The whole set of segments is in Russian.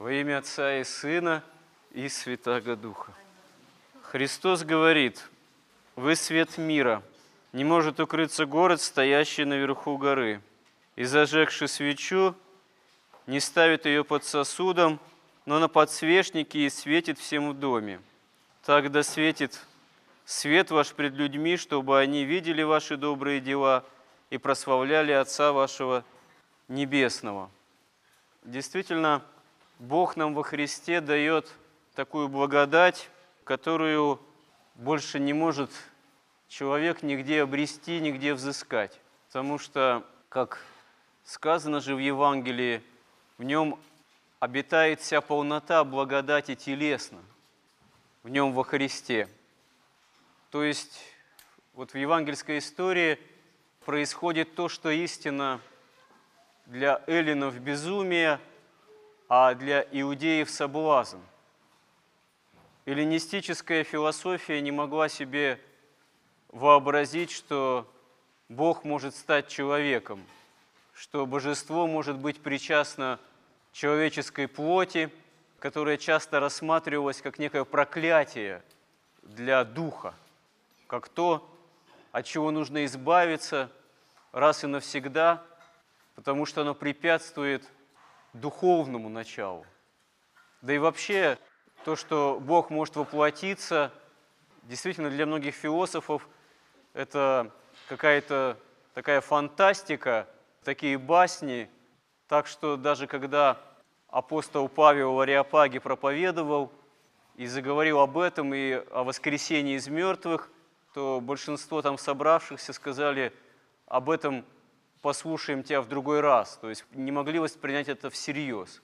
Во имя Отца и Сына и Святаго Духа. Христос говорит, «Вы свет мира, не может укрыться город, стоящий наверху горы, и зажегши свечу, не ставит ее под сосудом, но на подсвечнике и светит всем в доме. Тогда светит свет ваш пред людьми, чтобы они видели ваши добрые дела и прославляли Отца вашего Небесного». Действительно, Бог нам во Христе дает такую благодать, которую больше не может человек нигде обрести, нигде взыскать. Потому что, как сказано же в Евангелии, в нем обитает вся полнота благодати телесно, в нем во Христе. То есть вот в евангельской истории происходит то, что истина для эллинов безумие – а для иудеев соблазн. Эллинистическая философия не могла себе вообразить, что Бог может стать человеком, что божество может быть причастно человеческой плоти, которая часто рассматривалась как некое проклятие для духа, как то, от чего нужно избавиться раз и навсегда, потому что оно препятствует духовному началу. Да и вообще то, что Бог может воплотиться, действительно для многих философов это какая-то такая фантастика, такие басни, так что даже когда апостол Павел в Ариапаге проповедовал и заговорил об этом и о воскресении из мертвых, то большинство там собравшихся сказали, об этом послушаем тебя в другой раз. То есть не могли воспринять это всерьез.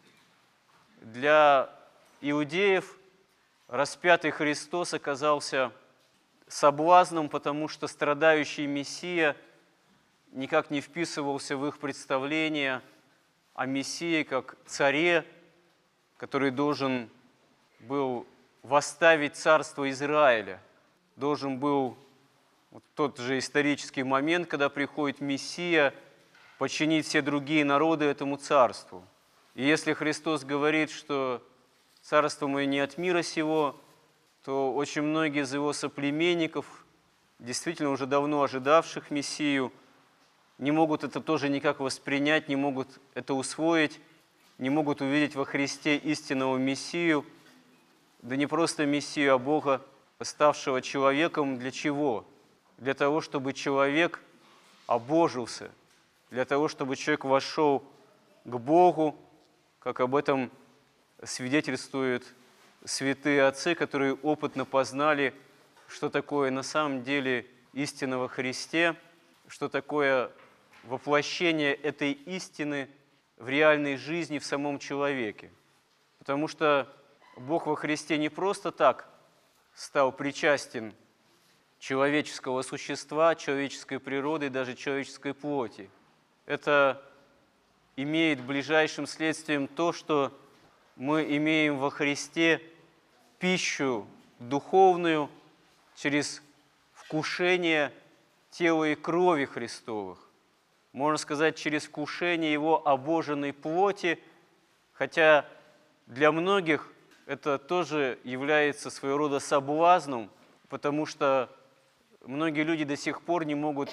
Для иудеев распятый Христос оказался соблазном, потому что страдающий Мессия никак не вписывался в их представление о Мессии как царе, который должен был восставить царство Израиля, должен был вот тот же исторический момент, когда приходит Мессия – подчинить все другие народы этому царству. И если Христос говорит, что царство мое не от мира сего, то очень многие из его соплеменников, действительно уже давно ожидавших Мессию, не могут это тоже никак воспринять, не могут это усвоить, не могут увидеть во Христе истинного Мессию, да не просто Мессию, а Бога, ставшего человеком для чего? Для того, чтобы человек обожился – для того, чтобы человек вошел к Богу, как об этом свидетельствуют святые отцы, которые опытно познали, что такое на самом деле истина во Христе, что такое воплощение этой истины в реальной жизни в самом человеке. Потому что Бог во Христе не просто так стал причастен человеческого существа, человеческой природы и даже человеческой плоти – это имеет ближайшим следствием то, что мы имеем во Христе пищу духовную через вкушение тела и крови Христовых. Можно сказать, через вкушение Его обоженной плоти, хотя для многих это тоже является своего рода соблазном, потому что многие люди до сих пор не могут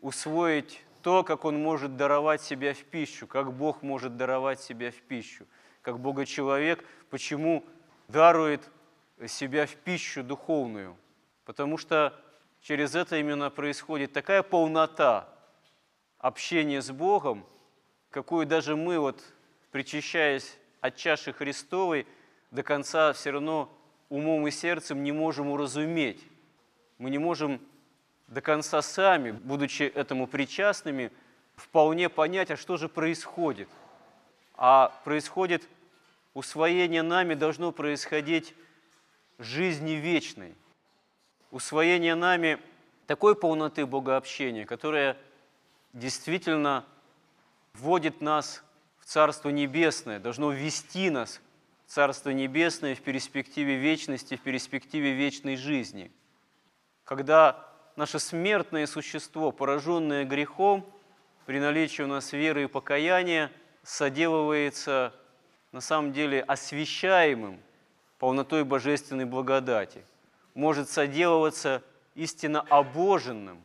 усвоить то, как Он может даровать себя в пищу, как Бог может даровать себя в пищу, как Бога-человек, почему дарует себя в пищу духовную. Потому что через это именно происходит такая полнота общения с Богом, какую даже мы, вот, причащаясь от чаши Христовой, до конца все равно умом и сердцем не можем уразуметь. Мы не можем до конца сами, будучи этому причастными, вполне понять, а что же происходит. А происходит усвоение нами должно происходить жизни вечной. Усвоение нами такой полноты богообщения, которая действительно вводит нас в Царство Небесное, должно ввести нас в Царство Небесное в перспективе вечности, в перспективе вечной жизни. Когда наше смертное существо, пораженное грехом, при наличии у нас веры и покаяния, соделывается на самом деле освящаемым полнотой божественной благодати, может соделываться истинно обоженным,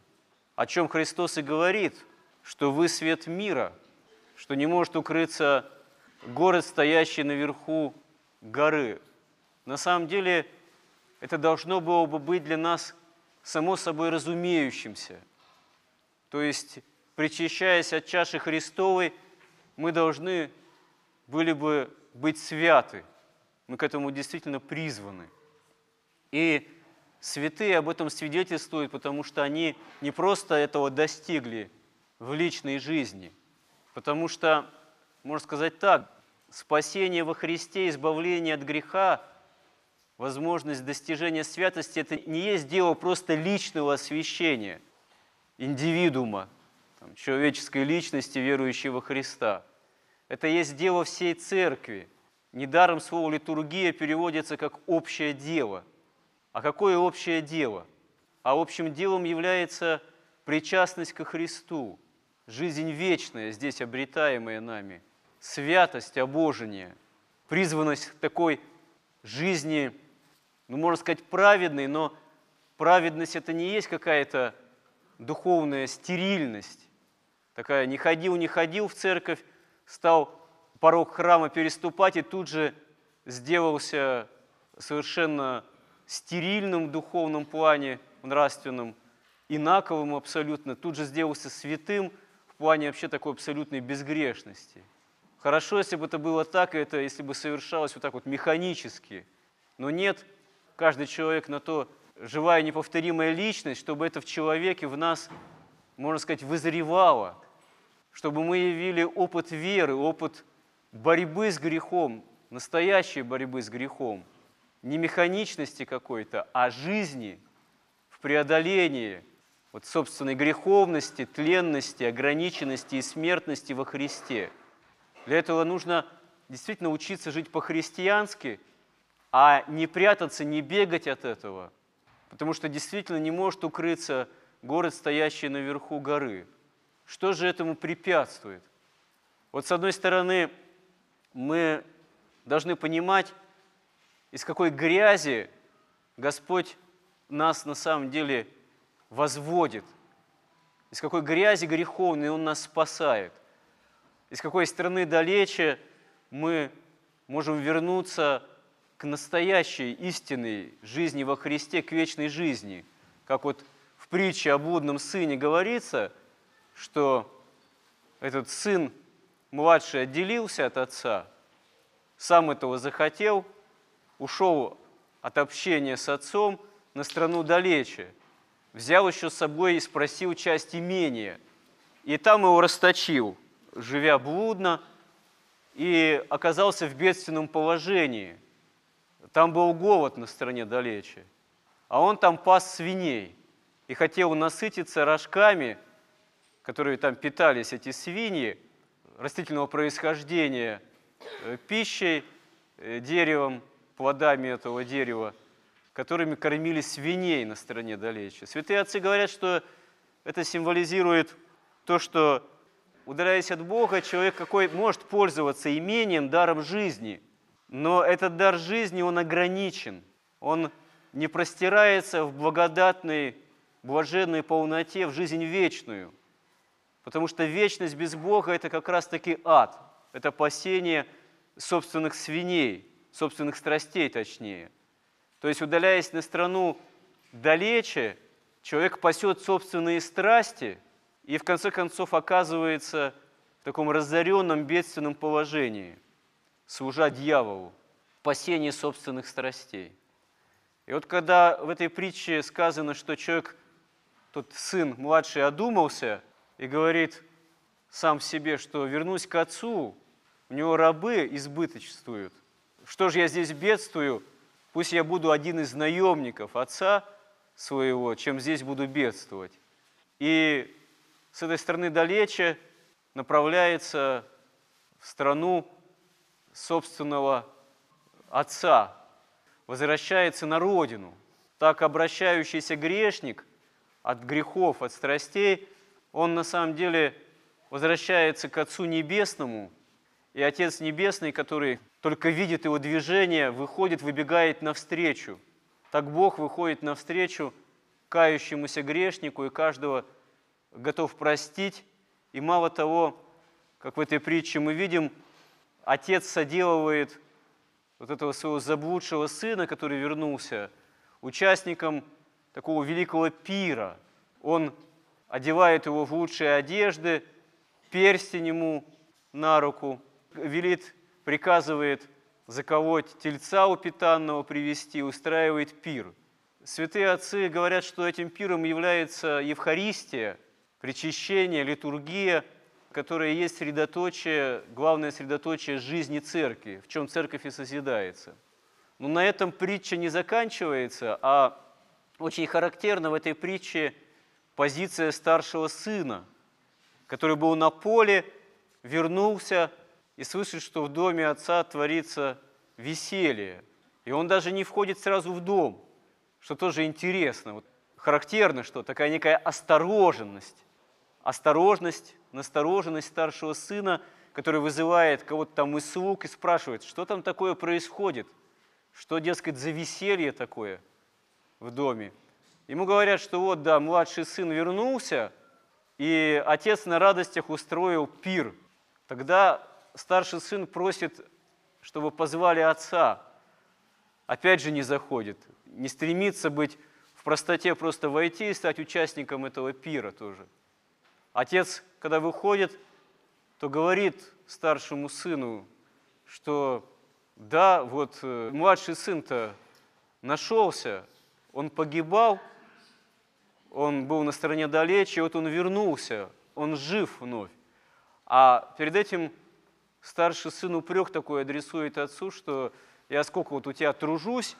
о чем Христос и говорит, что вы свет мира, что не может укрыться город, стоящий наверху горы. На самом деле это должно было бы быть для нас само собой разумеющимся. То есть, причащаясь от чаши Христовой, мы должны были бы быть святы. Мы к этому действительно призваны. И святые об этом свидетельствуют, потому что они не просто этого достигли в личной жизни, потому что, можно сказать так, спасение во Христе, избавление от греха, возможность достижения святости – это не есть дело просто личного освящения индивидуума, там, человеческой личности, верующей во Христа – это есть дело всей церкви. Недаром слово «литургия» переводится как «общее дело». А какое общее дело? А общим делом является причастность ко Христу, жизнь вечная, здесь обретаемая нами, святость, обожение, призванность такой жизни, ну, можно сказать, праведной, но праведность – это не есть какая-то духовная стерильность, такая «не ходил, не ходил в церковь, стал порог храма переступать и тут же сделался совершенно стерильным в духовном плане, нравственным, инаковым абсолютно, тут же сделался святым в плане вообще такой абсолютной безгрешности. Хорошо, если бы это было так, и это если бы совершалось вот так вот механически. Но нет, каждый человек на то живая неповторимая личность, чтобы это в человеке, в нас, можно сказать, вызревало – чтобы мы явили опыт веры, опыт борьбы с грехом, настоящей борьбы с грехом, не механичности какой-то, а жизни в преодолении вот собственной греховности, тленности, ограниченности и смертности во Христе. Для этого нужно действительно учиться жить по-христиански, а не прятаться, не бегать от этого, потому что действительно не может укрыться город, стоящий наверху горы – что же этому препятствует? Вот с одной стороны, мы должны понимать, из какой грязи Господь нас на самом деле возводит, из какой грязи греховной Он нас спасает, из какой страны далече мы можем вернуться к настоящей истинной жизни во Христе, к вечной жизни. Как вот в притче о блудном сыне говорится – что этот сын младший отделился от отца, сам этого захотел, ушел от общения с отцом на страну далече, взял еще с собой и спросил часть имения, и там его расточил, живя блудно, и оказался в бедственном положении. Там был голод на стране далече, а он там пас свиней и хотел насытиться рожками – которые там питались эти свиньи, растительного происхождения, э, пищей, э, деревом, плодами этого дерева, которыми кормили свиней на стороне далече. Святые отцы говорят, что это символизирует то, что, удаляясь от Бога, человек какой может пользоваться имением, даром жизни, но этот дар жизни, он ограничен, он не простирается в благодатной, блаженной полноте в жизнь вечную – Потому что вечность без Бога – это как раз-таки ад. Это пасение собственных свиней, собственных страстей точнее. То есть, удаляясь на страну далече, человек пасет собственные страсти и в конце концов оказывается в таком разоренном бедственном положении, служа дьяволу, пасение собственных страстей. И вот когда в этой притче сказано, что человек, тот сын младший, одумался – и говорит сам себе, что вернусь к отцу, у него рабы избыточествуют. Что же я здесь бедствую? Пусть я буду один из наемников отца своего, чем здесь буду бедствовать. И с этой стороны далече направляется в страну собственного отца, возвращается на родину. Так обращающийся грешник от грехов, от страстей – он на самом деле возвращается к Отцу Небесному и Отец Небесный, который только видит его движение, выходит, выбегает навстречу. Так Бог выходит навстречу кающемуся грешнику и каждого готов простить. И мало того, как в этой притче мы видим, Отец соделывает вот этого своего заблудшего сына, который вернулся, участником такого великого пира. Он одевает его в лучшие одежды, перстень ему на руку, велит, приказывает заколоть тельца упитанного привести, устраивает пир. Святые отцы говорят, что этим пиром является Евхаристия, причащение, литургия, которая есть средоточие, главное средоточие жизни церкви, в чем церковь и созидается. Но на этом притча не заканчивается, а очень характерна в этой притче позиция старшего сына, который был на поле, вернулся и слышит, что в доме отца творится веселье. И он даже не входит сразу в дом, что тоже интересно. Вот характерно, что такая некая остороженность. Осторожность, настороженность старшего сына, который вызывает кого-то там из слуг и спрашивает, что там такое происходит, что, дескать, за веселье такое в доме. Ему говорят, что вот, да, младший сын вернулся, и отец на радостях устроил пир. Тогда старший сын просит, чтобы позвали отца. Опять же не заходит, не стремится быть в простоте, просто войти и стать участником этого пира тоже. Отец, когда выходит, то говорит старшему сыну, что да, вот э, младший сын-то нашелся, он погибал, он был на стороне далече, вот он вернулся, он жив вновь. А перед этим старший сын упрек такой адресует отцу, что я сколько вот у тебя тружусь,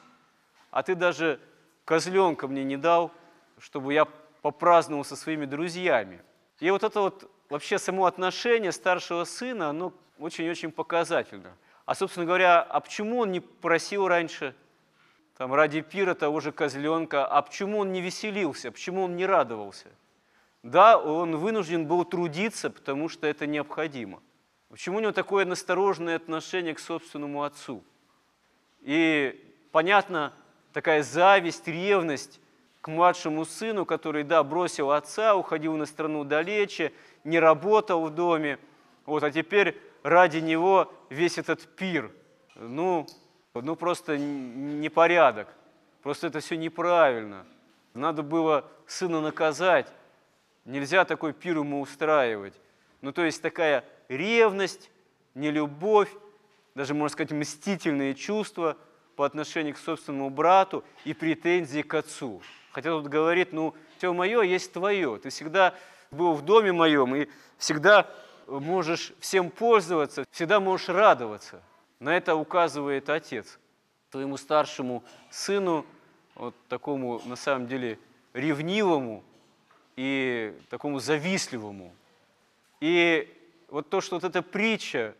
а ты даже козленка мне не дал, чтобы я попраздновал со своими друзьями. И вот это вот вообще само отношение старшего сына, оно очень-очень показательно. А, собственно говоря, а почему он не просил раньше, там, ради пира того же козленка, а почему он не веселился, почему он не радовался? Да, он вынужден был трудиться, потому что это необходимо. Почему у него такое настороженное отношение к собственному отцу? И понятно, такая зависть, ревность к младшему сыну, который, да, бросил отца, уходил на страну далече, не работал в доме, вот, а теперь ради него весь этот пир. Ну, ну просто непорядок, просто это все неправильно. Надо было сына наказать, нельзя такой пир ему устраивать. Ну, то есть такая ревность, нелюбовь, даже, можно сказать, мстительные чувства по отношению к собственному брату и претензии к отцу. Хотя тут говорит, ну, все мое есть твое. Ты всегда был в доме моем и всегда можешь всем пользоваться, всегда можешь радоваться. На это указывает отец своему старшему сыну, вот такому, на самом деле, ревнивому и такому завистливому. И вот то, что вот эта притча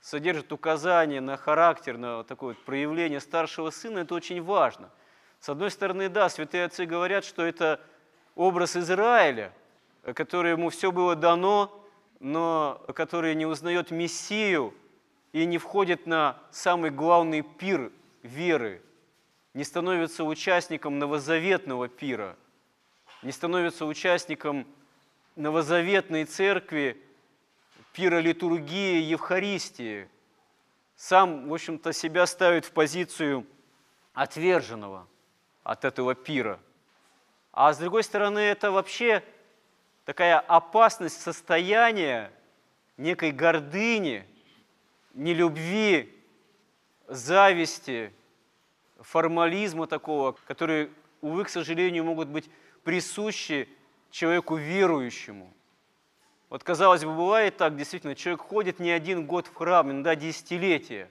содержит указание на характер, на такое вот проявление старшего сына, это очень важно – с одной стороны, да, святые отцы говорят, что это образ Израиля, который ему все было дано, но который не узнает Мессию и не входит на самый главный пир веры, не становится участником новозаветного пира, не становится участником новозаветной церкви, пира литургии, Евхаристии. Сам, в общем-то, себя ставит в позицию отверженного – от этого пира. А с другой стороны, это вообще такая опасность состояния некой гордыни, нелюбви, зависти, формализма такого, которые, увы, к сожалению, могут быть присущи человеку верующему. Вот, казалось бы, бывает так, действительно, человек ходит не один год в храм, иногда десятилетия.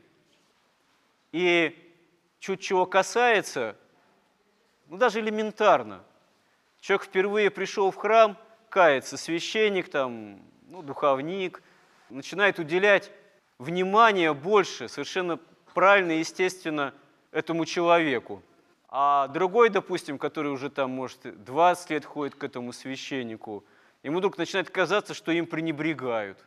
И чуть чего касается – ну, даже элементарно. Человек впервые пришел в храм, кается, священник, там, ну, духовник, начинает уделять внимание больше, совершенно правильно и естественно этому человеку. А другой, допустим, который уже там, может, 20 лет ходит к этому священнику, ему вдруг начинает казаться, что им пренебрегают.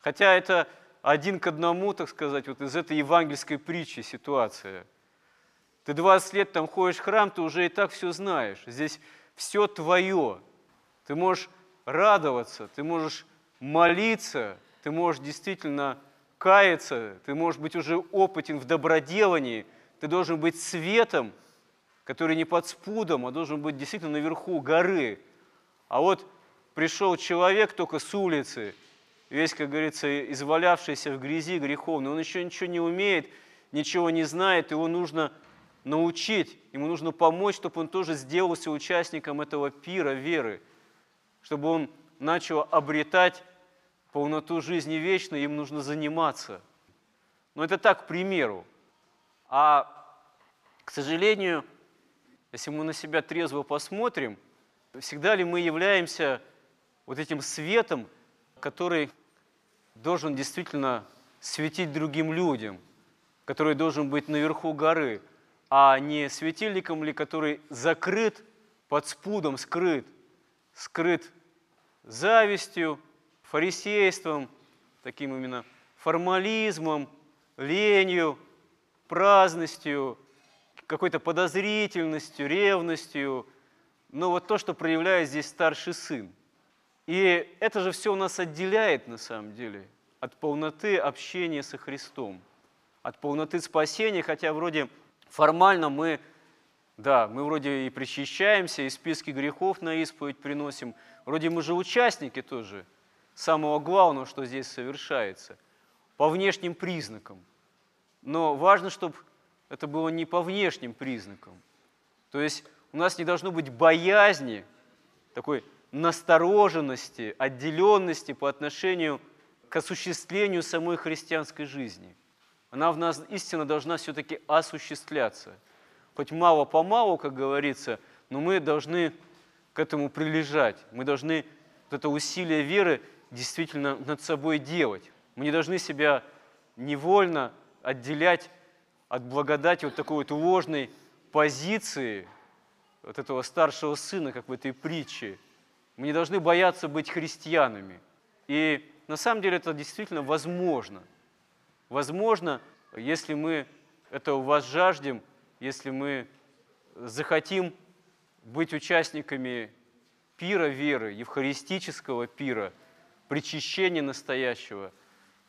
Хотя это один к одному, так сказать, вот из этой евангельской притчи ситуация. Ты 20 лет там ходишь в храм, ты уже и так все знаешь. Здесь все твое. Ты можешь радоваться, ты можешь молиться, ты можешь действительно каяться, ты можешь быть уже опытен в доброделании, ты должен быть светом, который не под спудом, а должен быть действительно наверху горы. А вот пришел человек только с улицы, весь, как говорится, извалявшийся в грязи греховный, он еще ничего не умеет, ничего не знает, его нужно научить, ему нужно помочь, чтобы он тоже сделался участником этого пира веры, чтобы он начал обретать полноту жизни вечной, им нужно заниматься. Но это так, к примеру. А, к сожалению, если мы на себя трезво посмотрим, всегда ли мы являемся вот этим светом, который должен действительно светить другим людям, который должен быть наверху горы, а не светильником ли, который закрыт под спудом, скрыт, скрыт завистью, фарисейством, таким именно формализмом, ленью, праздностью, какой-то подозрительностью, ревностью. Но вот то, что проявляет здесь старший сын. И это же все нас отделяет на самом деле от полноты общения со Христом, от полноты спасения, хотя вроде формально мы, да, мы вроде и причащаемся, и списки грехов на исповедь приносим, вроде мы же участники тоже самого главного, что здесь совершается, по внешним признакам. Но важно, чтобы это было не по внешним признакам. То есть у нас не должно быть боязни, такой настороженности, отделенности по отношению к осуществлению самой христианской жизни. Она в нас истинно должна все-таки осуществляться. Хоть мало-помалу, как говорится, но мы должны к этому прилежать. Мы должны вот это усилие веры действительно над собой делать. Мы не должны себя невольно отделять от благодати вот такой вот ложной позиции вот этого старшего сына, как в этой притче – мы не должны бояться быть христианами. И на самом деле это действительно возможно. Возможно, если мы этого возжаждем, если мы захотим быть участниками пира веры, евхаристического пира, причащения настоящего,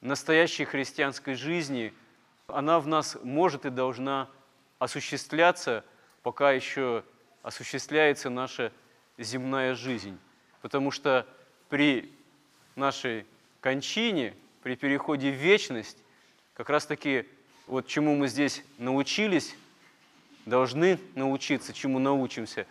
настоящей христианской жизни, она в нас может и должна осуществляться, пока еще осуществляется наша земная жизнь. Потому что при нашей кончине, при переходе в вечность, как раз-таки вот чему мы здесь научились, должны научиться, чему научимся,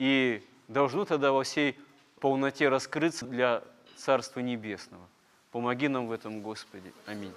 и должно тогда во всей полноте раскрыться для Царства Небесного. Помоги нам в этом, Господи. Аминь.